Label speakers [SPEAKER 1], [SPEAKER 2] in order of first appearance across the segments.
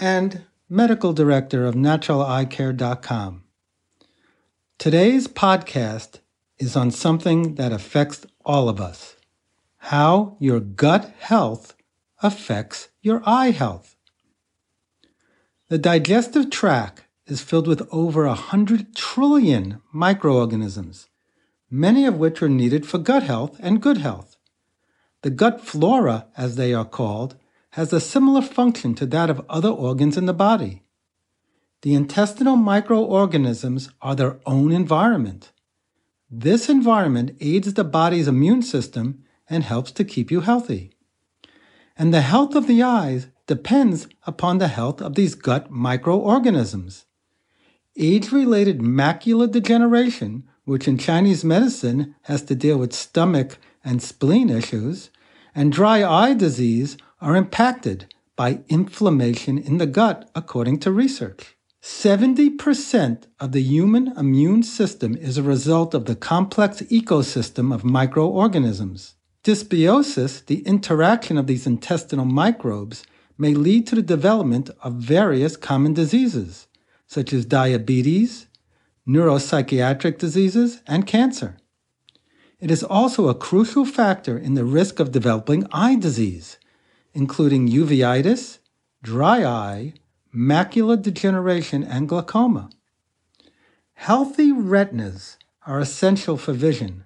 [SPEAKER 1] and medical director of naturaleyecare.com. Today's podcast is on something that affects all of us how your gut health affects your eye health. The digestive tract is filled with over 100 trillion microorganisms, many of which are needed for gut health and good health. The gut flora, as they are called, has a similar function to that of other organs in the body. The intestinal microorganisms are their own environment. This environment aids the body's immune system and helps to keep you healthy. And the health of the eyes depends upon the health of these gut microorganisms. Age related macular degeneration, which in Chinese medicine has to deal with stomach and spleen issues, and dry eye disease are impacted by inflammation in the gut, according to research. 70% of the human immune system is a result of the complex ecosystem of microorganisms. Dysbiosis, the interaction of these intestinal microbes, may lead to the development of various common diseases, such as diabetes, neuropsychiatric diseases, and cancer. It is also a crucial factor in the risk of developing eye disease, including uveitis, dry eye, macular degeneration, and glaucoma. Healthy retinas are essential for vision.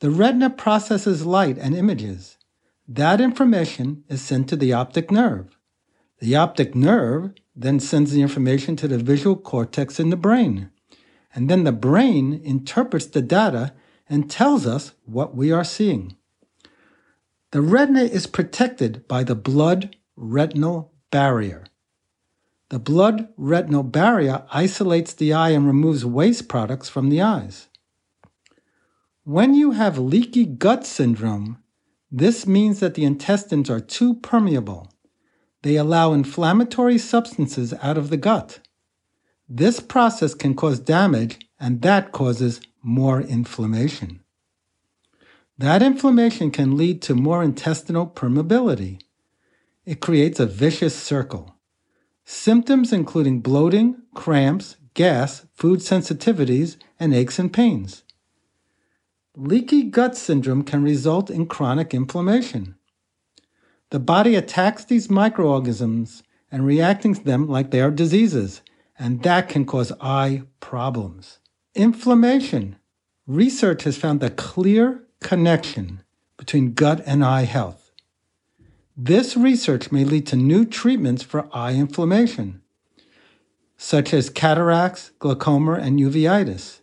[SPEAKER 1] The retina processes light and images. That information is sent to the optic nerve. The optic nerve then sends the information to the visual cortex in the brain. And then the brain interprets the data and tells us what we are seeing. The retina is protected by the blood retinal barrier. The blood retinal barrier isolates the eye and removes waste products from the eyes. When you have leaky gut syndrome, this means that the intestines are too permeable. They allow inflammatory substances out of the gut. This process can cause damage, and that causes more inflammation. That inflammation can lead to more intestinal permeability. It creates a vicious circle. Symptoms including bloating, cramps, gas, food sensitivities, and aches and pains. Leaky gut syndrome can result in chronic inflammation. The body attacks these microorganisms and reacting to them like they are diseases, and that can cause eye problems. Inflammation. Research has found that clear connection between gut and eye health. This research may lead to new treatments for eye inflammation, such as cataracts, glaucoma, and uveitis.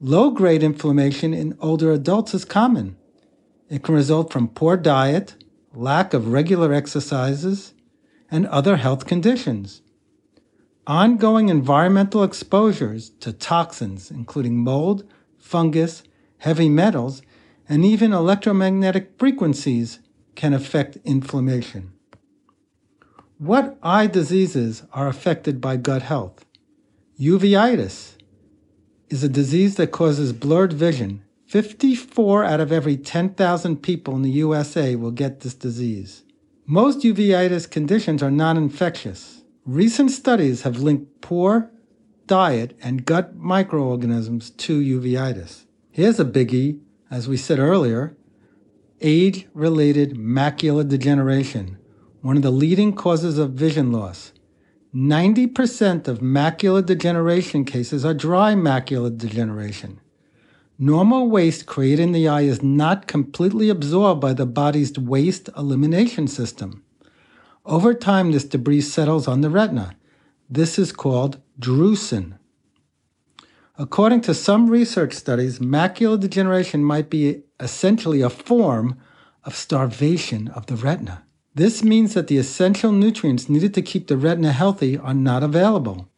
[SPEAKER 1] Low grade inflammation in older adults is common. It can result from poor diet, lack of regular exercises, and other health conditions. Ongoing environmental exposures to toxins, including mold, fungus, heavy metals, and even electromagnetic frequencies, can affect inflammation. What eye diseases are affected by gut health? Uveitis is a disease that causes blurred vision. 54 out of every 10,000 people in the USA will get this disease. Most uveitis conditions are non infectious. Recent studies have linked poor diet and gut microorganisms to uveitis. Here's a biggie, as we said earlier age related macular degeneration, one of the leading causes of vision loss. 90% of macular degeneration cases are dry macular degeneration. Normal waste created in the eye is not completely absorbed by the body's waste elimination system. Over time, this debris settles on the retina. This is called drusen. According to some research studies, macular degeneration might be essentially a form of starvation of the retina. This means that the essential nutrients needed to keep the retina healthy are not available.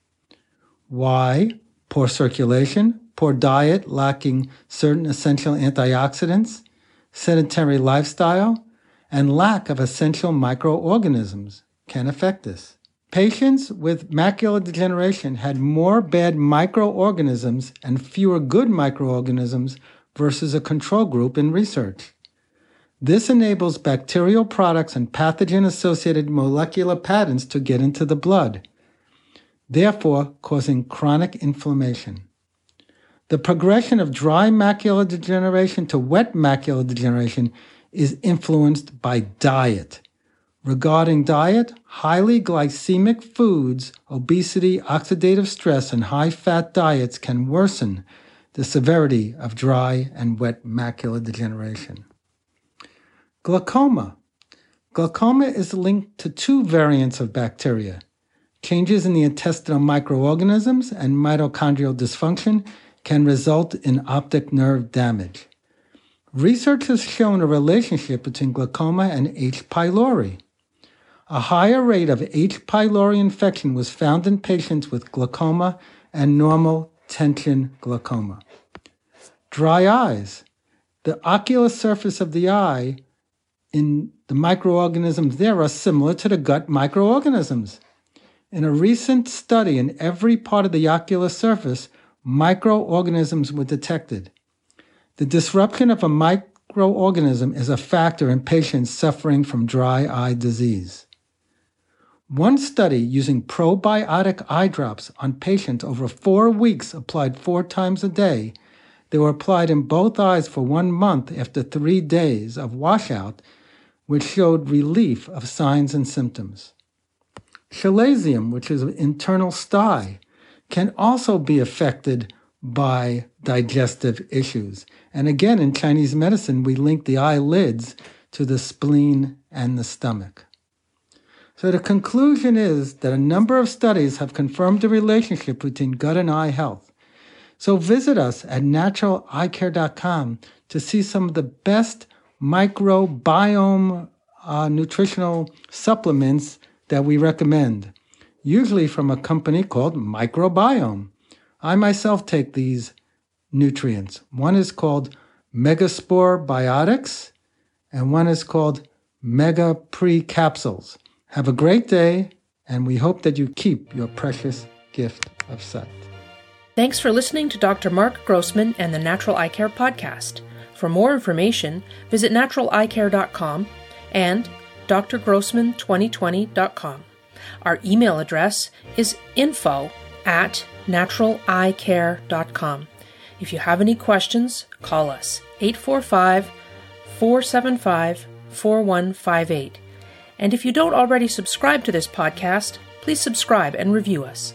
[SPEAKER 1] Why? Poor circulation, poor diet lacking certain essential antioxidants, sedentary lifestyle, and lack of essential microorganisms can affect this. Patients with macular degeneration had more bad microorganisms and fewer good microorganisms versus a control group in research. This enables bacterial products and pathogen associated molecular patterns to get into the blood, therefore causing chronic inflammation. The progression of dry macular degeneration to wet macular degeneration is influenced by diet. Regarding diet, highly glycemic foods, obesity, oxidative stress, and high fat diets can worsen the severity of dry and wet macular degeneration. Glaucoma. Glaucoma is linked to two variants of bacteria changes in the intestinal microorganisms and mitochondrial dysfunction can result in optic nerve damage. Research has shown a relationship between glaucoma and H. pylori. A higher rate of H. pylori infection was found in patients with glaucoma and normal tension glaucoma. Dry eyes. The ocular surface of the eye in the microorganisms there are similar to the gut microorganisms. In a recent study in every part of the ocular surface, microorganisms were detected. The disruption of a microorganism is a factor in patients suffering from dry eye disease. One study using probiotic eye drops on patients over four weeks applied four times a day. They were applied in both eyes for one month after three days of washout, which showed relief of signs and symptoms. Chalazion, which is internal sty, can also be affected by digestive issues. And again, in Chinese medicine, we link the eyelids to the spleen and the stomach. So the conclusion is that a number of studies have confirmed the relationship between gut and eye health. So visit us at naturaleyecare.com to see some of the best microbiome uh, nutritional supplements that we recommend usually from a company called Microbiome. I myself take these nutrients. One is called Megaspore Biotics, and one is called Mega Pre Capsules. Have a great day, and we hope that you keep your precious gift of sight.
[SPEAKER 2] Thanks for listening to Dr. Marc Grossman and the Natural Eye Care Podcast. For more information, visit naturaleyecare.com and drgrossman2020.com. Our email address is info at naturaleyecare.com. If you have any questions, call us 845 475 4158. And if you don't already subscribe to this podcast, please subscribe and review us.